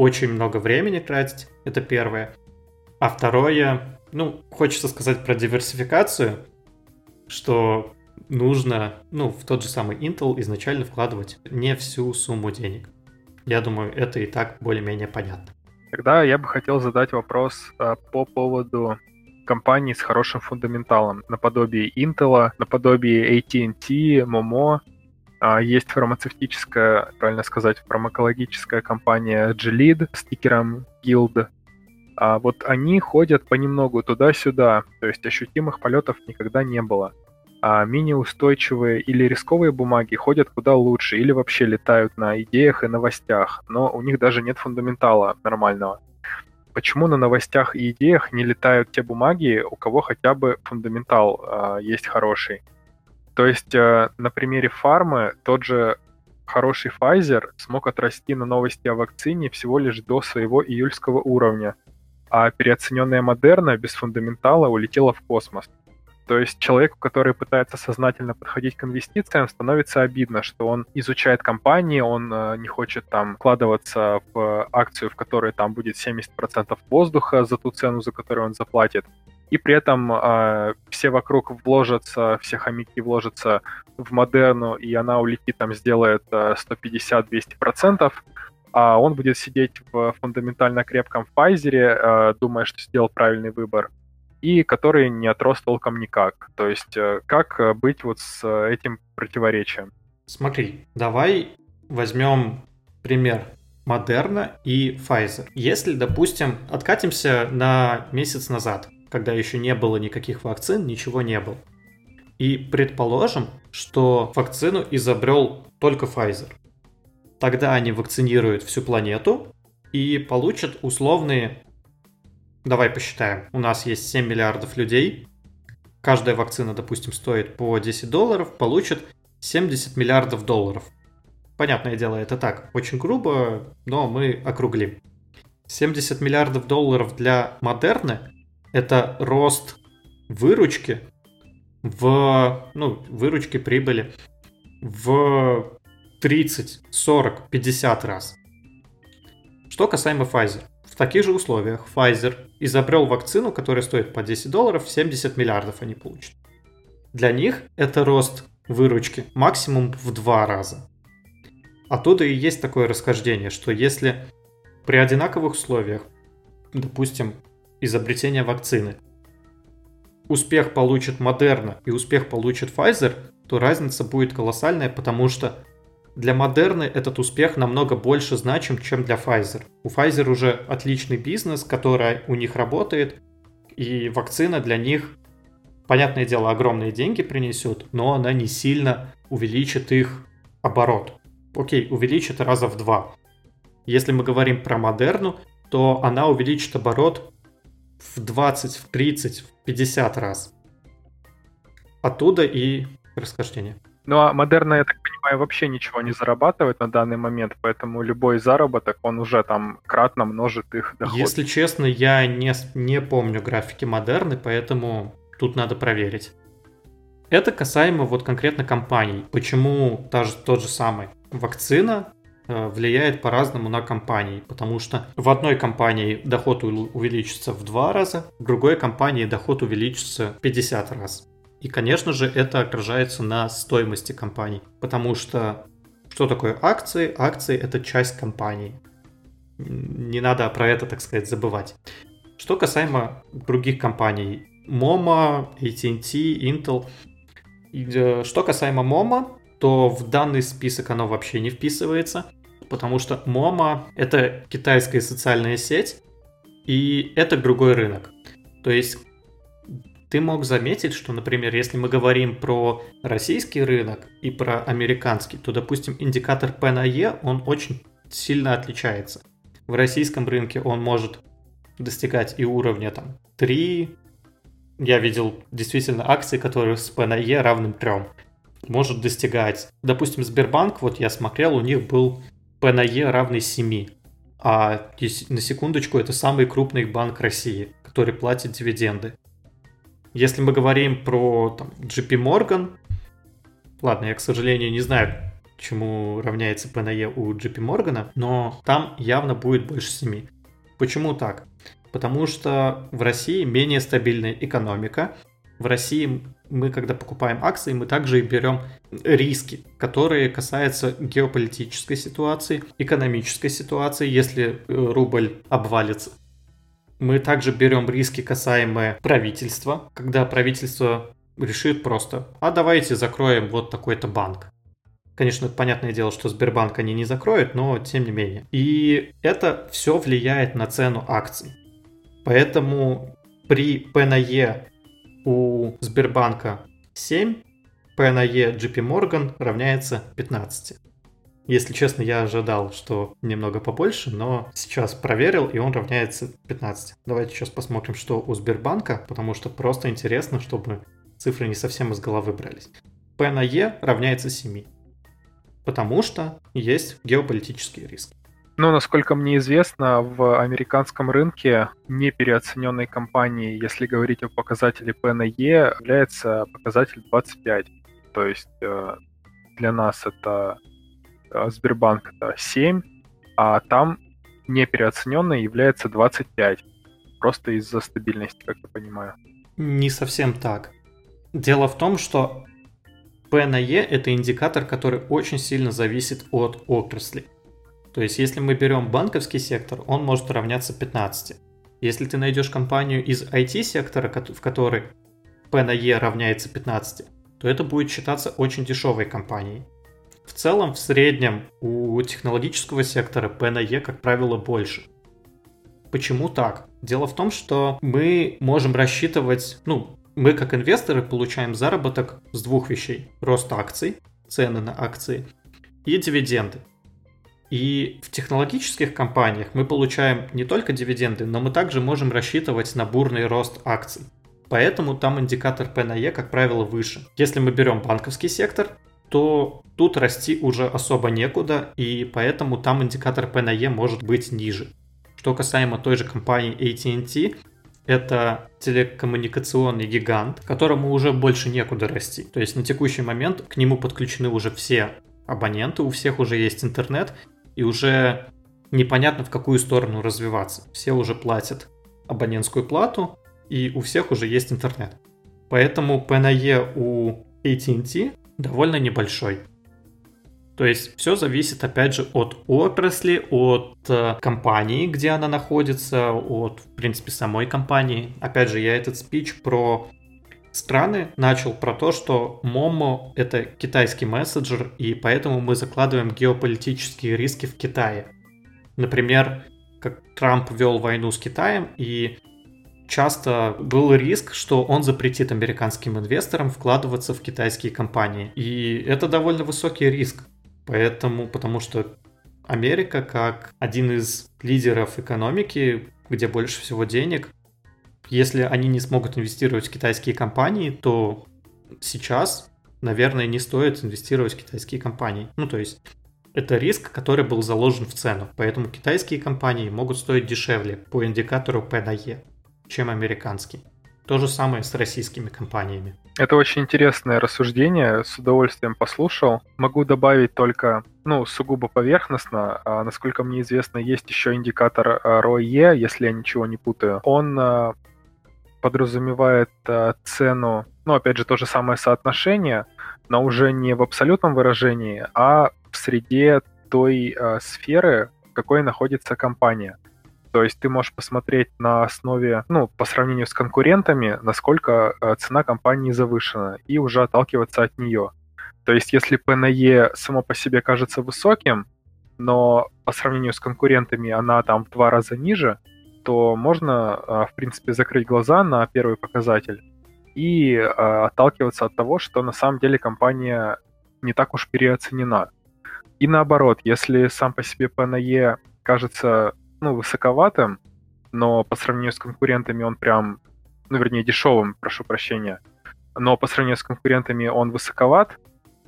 [SPEAKER 1] очень много времени тратить, это первое. А второе, ну, хочется сказать про диверсификацию, что нужно, ну, в тот же самый Intel изначально вкладывать не всю сумму денег. Я думаю, это и так более-менее понятно.
[SPEAKER 2] Тогда я бы хотел задать вопрос а, по поводу компаний с хорошим фундаменталом, наподобие Intel, наподобие AT&T, Momo. А, есть фармацевтическая, правильно сказать, фармакологическая компания Gilead с тикером Guild. А вот они ходят понемногу туда-сюда, то есть ощутимых полетов никогда не было. А менее или рисковые бумаги ходят куда лучше, или вообще летают на идеях и новостях, но у них даже нет фундаментала нормального. Почему на новостях и идеях не летают те бумаги, у кого хотя бы фундаментал э, есть хороший? То есть э, на примере фармы тот же хороший Pfizer смог отрасти на новости о вакцине всего лишь до своего июльского уровня, а переоцененная Модерна без фундаментала улетела в космос. То есть человеку, который пытается сознательно подходить к инвестициям, становится обидно, что он изучает компании, он э, не хочет там вкладываться в акцию, в которой там будет 70% воздуха за ту цену, за которую он заплатит. И при этом э, все вокруг вложатся, все хомяки вложатся в модерну, и она улетит там, сделает э, 150-200%, а он будет сидеть в фундаментально крепком Pfizer, э, думая, что сделал правильный выбор и который не отрос толком никак. То есть э, как э, быть вот с э, этим противоречием?
[SPEAKER 1] Смотри, давай возьмем пример Модерна и Pfizer. Если, допустим, откатимся на месяц назад, когда еще не было никаких вакцин, ничего не было. И предположим, что вакцину изобрел только Pfizer. Тогда они вакцинируют всю планету и получат условные Давай посчитаем. У нас есть 7 миллиардов людей. Каждая вакцина, допустим, стоит по 10 долларов, получит 70 миллиардов долларов. Понятное дело, это так, очень грубо, но мы округлим. 70 миллиардов долларов для Модерны – это рост выручки в, ну, выручки прибыли в 30, 40, 50 раз. Что касаемо Pfizer таких же условиях Pfizer изобрел вакцину, которая стоит по 10 долларов, 70 миллиардов они получат. Для них это рост выручки максимум в два раза. Оттуда и есть такое расхождение, что если при одинаковых условиях, допустим, изобретение вакцины, успех получит Модерна и успех получит Pfizer, то разница будет колоссальная, потому что для Модерны этот успех намного больше значим, чем для Pfizer. У Pfizer уже отличный бизнес, который у них работает, и вакцина для них, понятное дело, огромные деньги принесет, но она не сильно увеличит их оборот. Окей, увеличит раза в два. Если мы говорим про Модерну, то она увеличит оборот в 20, в 30, в 50 раз. Оттуда и расхождение.
[SPEAKER 2] Ну а Модерна, я так понимаю, вообще ничего не зарабатывает на данный момент, поэтому любой заработок, он уже там кратно множит их доход.
[SPEAKER 1] Если честно, я не, не помню графики Модерны, поэтому тут надо проверить. Это касаемо вот конкретно компаний. Почему та же, тот же самый вакцина влияет по-разному на компании, потому что в одной компании доход увеличится в два раза, в другой компании доход увеличится в 50 раз. И, конечно же, это отражается на стоимости компаний, потому что что такое акции? Акции – это часть компании. Не надо про это, так сказать, забывать. Что касаемо других компаний, MoMA, AT&T, Intel. Э, что касаемо MoMA, то в данный список оно вообще не вписывается, потому что MoMA — это китайская социальная сеть, и это другой рынок. То есть ты мог заметить, что, например, если мы говорим про российский рынок и про американский, то, допустим, индикатор P на E, он очень сильно отличается. В российском рынке он может достигать и уровня там 3, я видел действительно акции, которые с P на E равным 3 может достигать. Допустим, Сбербанк, вот я смотрел, у них был P на E равный 7. А на секундочку, это самый крупный банк России, который платит дивиденды. Если мы говорим про там, JP Morgan, ладно, я, к сожалению, не знаю, чему равняется P на E у JP Morgan, но там явно будет больше 7. Почему так? Потому что в России менее стабильная экономика. В России мы, когда покупаем акции, мы также и берем риски, которые касаются геополитической ситуации, экономической ситуации, если э, рубль обвалится. Мы также берем риски, касаемые правительства, когда правительство решит просто, а давайте закроем вот такой-то банк. Конечно, понятное дело, что Сбербанк они не закроют, но тем не менее. И это все влияет на цену акций. Поэтому при P на E у Сбербанка 7, P на E JP Morgan равняется 15. Если честно, я ожидал, что немного побольше, но сейчас проверил, и он равняется 15. Давайте сейчас посмотрим, что у Сбербанка, потому что просто интересно, чтобы цифры не совсем из головы брались. P E равняется 7. Потому что есть геополитический риск.
[SPEAKER 2] Ну, насколько мне известно, в американском рынке непереоцененной компанией, если говорить о показателе P на E, является показатель 25. То есть э, для нас это э, Сбербанк это 7, а там непереоцененной является 25. Просто из-за стабильности, как я понимаю.
[SPEAKER 1] Не совсем так. Дело в том, что P на E это индикатор, который очень сильно зависит от отрасли. То есть, если мы берем банковский сектор, он может равняться 15. Если ты найдешь компанию из IT-сектора, в которой P на E равняется 15, то это будет считаться очень дешевой компанией. В целом, в среднем у технологического сектора P на E, как правило, больше. Почему так? Дело в том, что мы можем рассчитывать, ну, мы как инвесторы получаем заработок с двух вещей. Рост акций, цены на акции и дивиденды. И в технологических компаниях мы получаем не только дивиденды, но мы также можем рассчитывать на бурный рост акций. Поэтому там индикатор P на E, как правило, выше. Если мы берем банковский сектор, то тут расти уже особо некуда, и поэтому там индикатор P на E может быть ниже. Что касаемо той же компании AT&T, это телекоммуникационный гигант, которому уже больше некуда расти. То есть на текущий момент к нему подключены уже все абоненты, у всех уже есть интернет, и уже непонятно в какую сторону развиваться. Все уже платят абонентскую плату, и у всех уже есть интернет. Поэтому PNE у AT&T довольно небольшой. То есть все зависит, опять же, от отрасли, от э, компании, где она находится, от, в принципе, самой компании. Опять же, я этот спич про страны начал про то, что Momo — это китайский мессенджер, и поэтому мы закладываем геополитические риски в Китае. Например, как Трамп вел войну с Китаем, и часто был риск, что он запретит американским инвесторам вкладываться в китайские компании. И это довольно высокий риск. Поэтому, потому что Америка, как один из лидеров экономики, где больше всего денег, если они не смогут инвестировать в китайские компании, то сейчас, наверное, не стоит инвестировать в китайские компании. Ну, то есть это риск, который был заложен в цену. Поэтому китайские компании могут стоить дешевле по индикатору P на E, чем американские. То же самое с российскими компаниями.
[SPEAKER 2] Это очень интересное рассуждение, с удовольствием послушал. Могу добавить только, ну, сугубо поверхностно, а, насколько мне известно, есть еще индикатор ROE, если я ничего не путаю. Он а, подразумевает э, цену, ну, опять же, то же самое соотношение, но уже не в абсолютном выражении, а в среде той э, сферы, в какой находится компания. То есть ты можешь посмотреть на основе, ну, по сравнению с конкурентами, насколько э, цена компании завышена, и уже отталкиваться от нее. То есть если на E само по себе кажется высоким, но по сравнению с конкурентами она там в два раза ниже, то можно, э, в принципе, закрыть глаза на первый показатель и э, отталкиваться от того, что на самом деле компания не так уж переоценена. И наоборот, если сам по себе на E кажется ну, высоковатым, но по сравнению с конкурентами он прям, ну, вернее, дешевым, прошу прощения, но по сравнению с конкурентами он высоковат,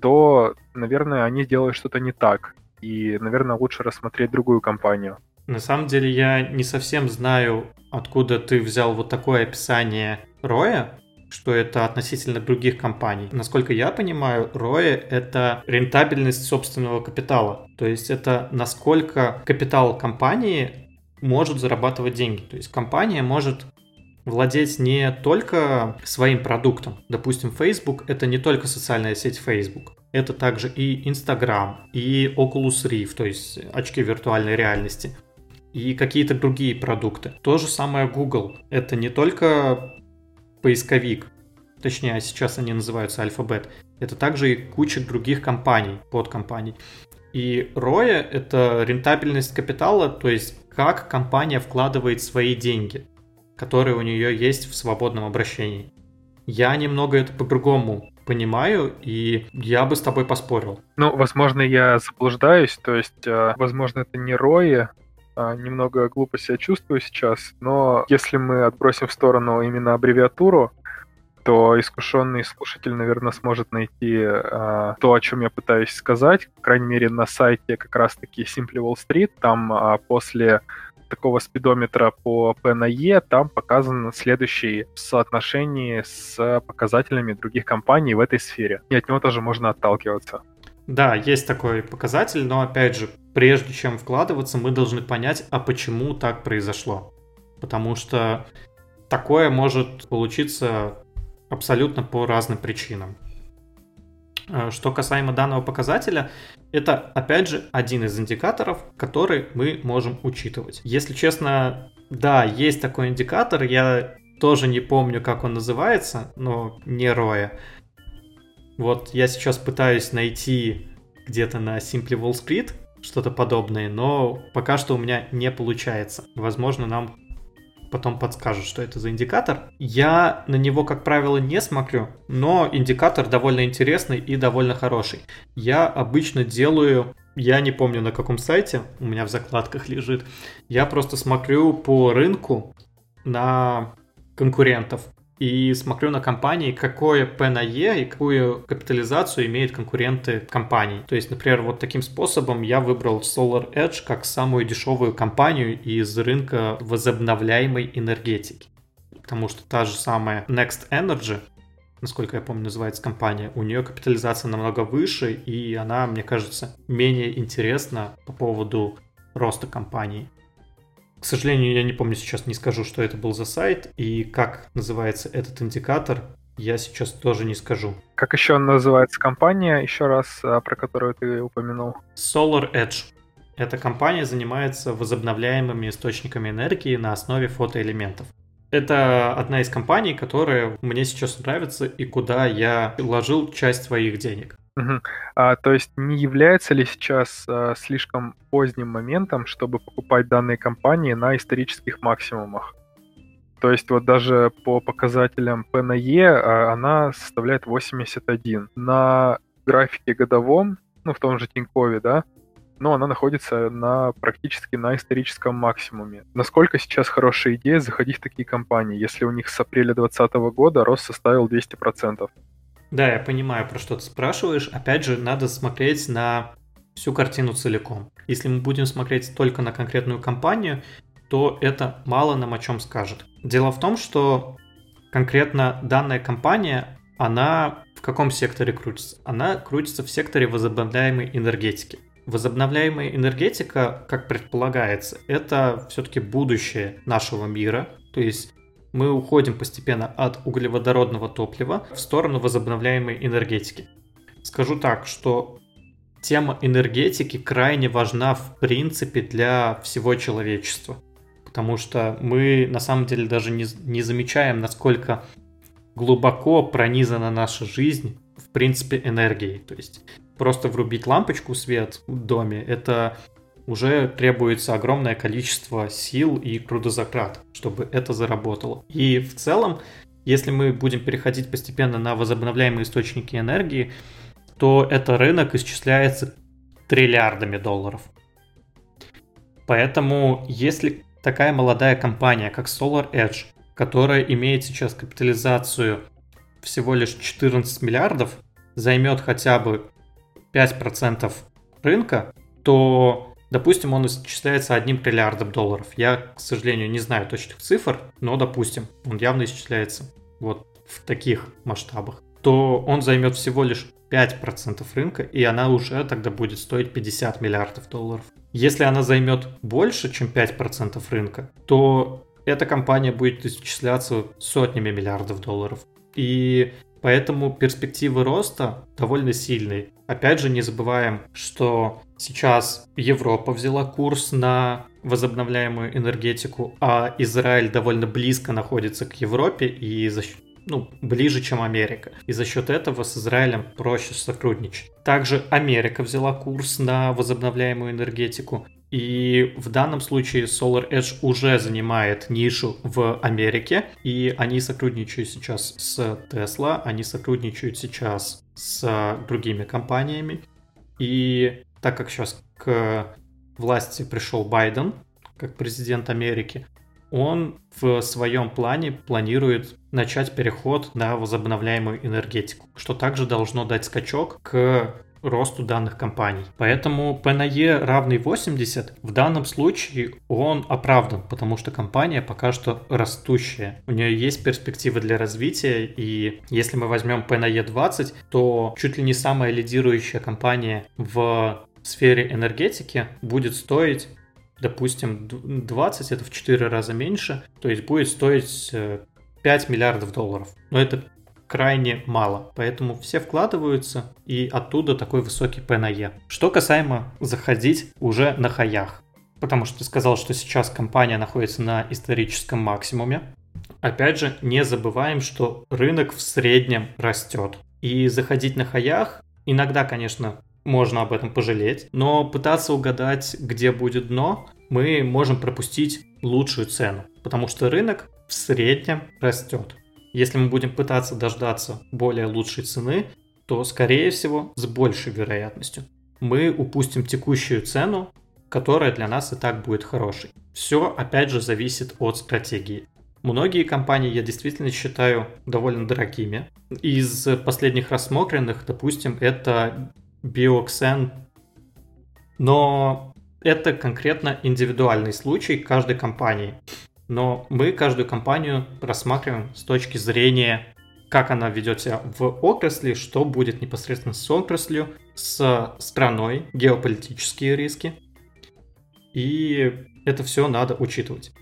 [SPEAKER 2] то, наверное, они делают что-то не так. И, наверное, лучше рассмотреть другую компанию.
[SPEAKER 1] На самом деле я не совсем знаю, откуда ты взял вот такое описание Роя, что это относительно других компаний. Насколько я понимаю, ROE — это рентабельность собственного капитала. То есть это насколько капитал компании может зарабатывать деньги. То есть компания может владеть не только своим продуктом. Допустим, Facebook — это не только социальная сеть Facebook. Это также и Instagram, и Oculus Rift, то есть очки виртуальной реальности, и какие-то другие продукты. То же самое Google. Это не только поисковик, точнее, сейчас они называются Alphabet, это также и куча других компаний, подкомпаний. И ROE — это рентабельность капитала, то есть как компания вкладывает свои деньги, которые у нее есть в свободном обращении. Я немного это по-другому понимаю, и я бы с тобой поспорил.
[SPEAKER 2] Ну, возможно, я заблуждаюсь, то есть, э, возможно, это не а, немного глупо себя чувствую сейчас, но если мы отбросим в сторону именно аббревиатуру, то искушенный слушатель, наверное, сможет найти а, то, о чем я пытаюсь сказать. По крайней мере, на сайте как раз-таки Simply Wall Street, там а, после такого спидометра по P на E, там показано следующее в соотношении с показателями других компаний в этой сфере. И от него тоже можно отталкиваться.
[SPEAKER 1] Да, есть такой показатель, но опять же, прежде чем вкладываться, мы должны понять, а почему так произошло. Потому что такое может получиться абсолютно по разным причинам. Э, что касаемо данного показателя, это, опять же, один из индикаторов, который мы можем учитывать. Если честно, да, есть такой индикатор, я тоже не помню, как он называется, но не ROE. Вот я сейчас пытаюсь найти где-то на Simply Wall Street что-то подобное, но пока что у меня не получается. Возможно, нам потом подскажут, что это за индикатор. Я на него, как правило, не смотрю, но индикатор довольно интересный и довольно хороший. Я обычно делаю я не помню на каком сайте, у меня в закладках лежит. Я просто смотрю по рынку на конкурентов и смотрю на компании, какое P на E и какую капитализацию имеют конкуренты компаний. То есть, например, вот таким способом я выбрал Solar Edge как самую дешевую компанию из рынка возобновляемой энергетики. Потому что та же самая Next Energy, насколько я помню, называется компания, у нее капитализация намного выше, и она, мне кажется, менее интересна по поводу роста компании. К сожалению, я не помню сейчас, не скажу, что это был за сайт и как называется этот индикатор, я сейчас тоже не скажу.
[SPEAKER 2] Как еще называется компания, еще раз, а, про которую ты упомянул?
[SPEAKER 1] Solar Edge. Эта компания занимается возобновляемыми источниками энергии на основе фотоэлементов. Это одна из компаний, которая мне сейчас нравится и куда я вложил часть своих денег.
[SPEAKER 2] Угу. А, то есть не является ли сейчас а, слишком поздним моментом, чтобы покупать данные компании на исторических максимумах? То есть вот даже по показателям P на E а, она составляет 81. На графике годовом, ну в том же Тинькове, да, но она находится на практически на историческом максимуме. Насколько сейчас хорошая идея заходить в такие компании, если у них с апреля 2020 года рост составил 200%?
[SPEAKER 1] Да, я понимаю, про что ты спрашиваешь. Опять же, надо смотреть на всю картину целиком. Если мы будем смотреть только на конкретную компанию, то это мало нам о чем скажет. Дело в том, что конкретно данная компания, она в каком секторе крутится? Она крутится в секторе возобновляемой энергетики. Возобновляемая энергетика, как предполагается, это все-таки будущее нашего мира. То есть мы уходим постепенно от углеводородного топлива в сторону возобновляемой энергетики. Скажу так, что тема энергетики крайне важна в принципе для всего человечества. потому что мы на самом деле даже не, не замечаем, насколько глубоко пронизана наша жизнь, в принципе, энергией. То есть просто врубить лампочку свет в доме, это уже требуется огромное количество сил и трудозатрат, чтобы это заработало. И в целом, если мы будем переходить постепенно на возобновляемые источники энергии, то этот рынок исчисляется триллиардами долларов. Поэтому, если такая молодая компания, как Solar Edge, которая имеет сейчас капитализацию всего лишь 14 миллиардов, займет хотя бы 5% рынка, то, допустим, он исчисляется одним триллиардом долларов. Я, к сожалению, не знаю точных цифр, но, допустим, он явно исчисляется вот в таких масштабах, то он займет всего лишь 5% рынка, и она уже тогда будет стоить 50 миллиардов долларов. Если она займет больше, чем 5% рынка, то эта компания будет исчисляться сотнями миллиардов долларов. И поэтому перспективы роста довольно сильные. Опять же, не забываем, что сейчас Европа взяла курс на возобновляемую энергетику, а Израиль довольно близко находится к Европе и за счет ну, ближе, чем Америка. И за счет этого с Израилем проще сотрудничать. Также Америка взяла курс на возобновляемую энергетику. И в данном случае Solar Edge уже занимает нишу в Америке, и они сотрудничают сейчас с Tesla, они сотрудничают сейчас с другими компаниями. И так как сейчас к власти пришел Байден, как президент Америки, он в своем плане планирует начать переход на возобновляемую энергетику, что также должно дать скачок к росту данных компаний. Поэтому P на E равный 80 в данном случае он оправдан, потому что компания пока что растущая. У нее есть перспективы для развития, и если мы возьмем P на E 20, то чуть ли не самая лидирующая компания в сфере энергетики будет стоить допустим, 20 это в 4 раза меньше, то есть будет стоить 5 э, миллиардов долларов. Но это крайне мало, поэтому все вкладываются, и оттуда такой высокий P на E. Что касаемо заходить уже на хаях, потому что ты сказал, что сейчас компания находится на историческом максимуме. Опять же, не забываем, что рынок в среднем растет. И заходить на хаях иногда, конечно, можно об этом пожалеть, но пытаться угадать, где будет дно, мы можем пропустить лучшую цену, потому что рынок в среднем растет. Если мы будем пытаться дождаться более лучшей цены, то, скорее всего, с большей вероятностью мы упустим текущую цену, которая для нас и так будет хорошей. Все, опять же, зависит от стратегии. Многие компании я действительно считаю довольно дорогими. Из последних рассмотренных, допустим, это Bioxen. Но это конкретно индивидуальный случай каждой компании. Но мы каждую компанию рассматриваем с точки зрения, как она ведет себя в отрасли, что будет непосредственно с отраслью, с страной, геополитические риски. И это все надо учитывать.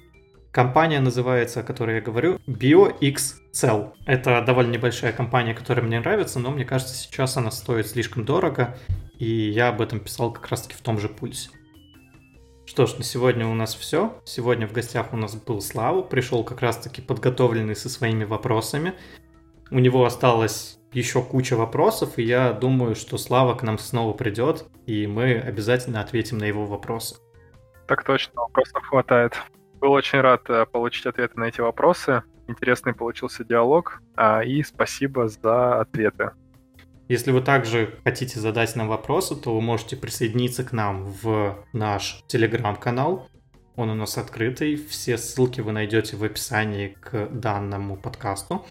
[SPEAKER 1] Компания называется, о которой я говорю, BioXCell. Это довольно небольшая компания, которая мне нравится, но мне кажется, сейчас она стоит слишком дорого, и я об этом писал как раз-таки в том же пульсе. Что ж, на сегодня у нас все. Сегодня в гостях у нас был Слава, пришел как раз-таки подготовленный со своими вопросами. У него осталось еще куча вопросов, и я думаю, что Слава к нам снова придет, и мы обязательно ответим на его вопросы.
[SPEAKER 2] Так точно, вопросов хватает. Был очень рад э, получить ответы на эти вопросы. Интересный получился диалог. А, и спасибо за ответы.
[SPEAKER 1] Если вы также хотите задать нам вопросы, то вы можете присоединиться к нам в наш телеграм-канал. Он у нас открытый. Все ссылки вы найдете в описании к данному подкасту.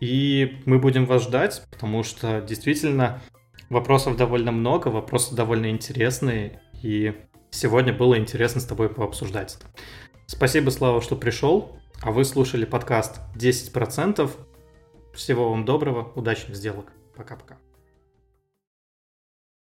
[SPEAKER 1] И мы будем вас ждать, потому что действительно вопросов довольно много, вопросы довольно интересные. И сегодня было интересно с тобой пообсуждать. Спасибо, Слава, что пришел. А вы слушали подкаст 10%. Всего вам доброго, удачных сделок. Kapka.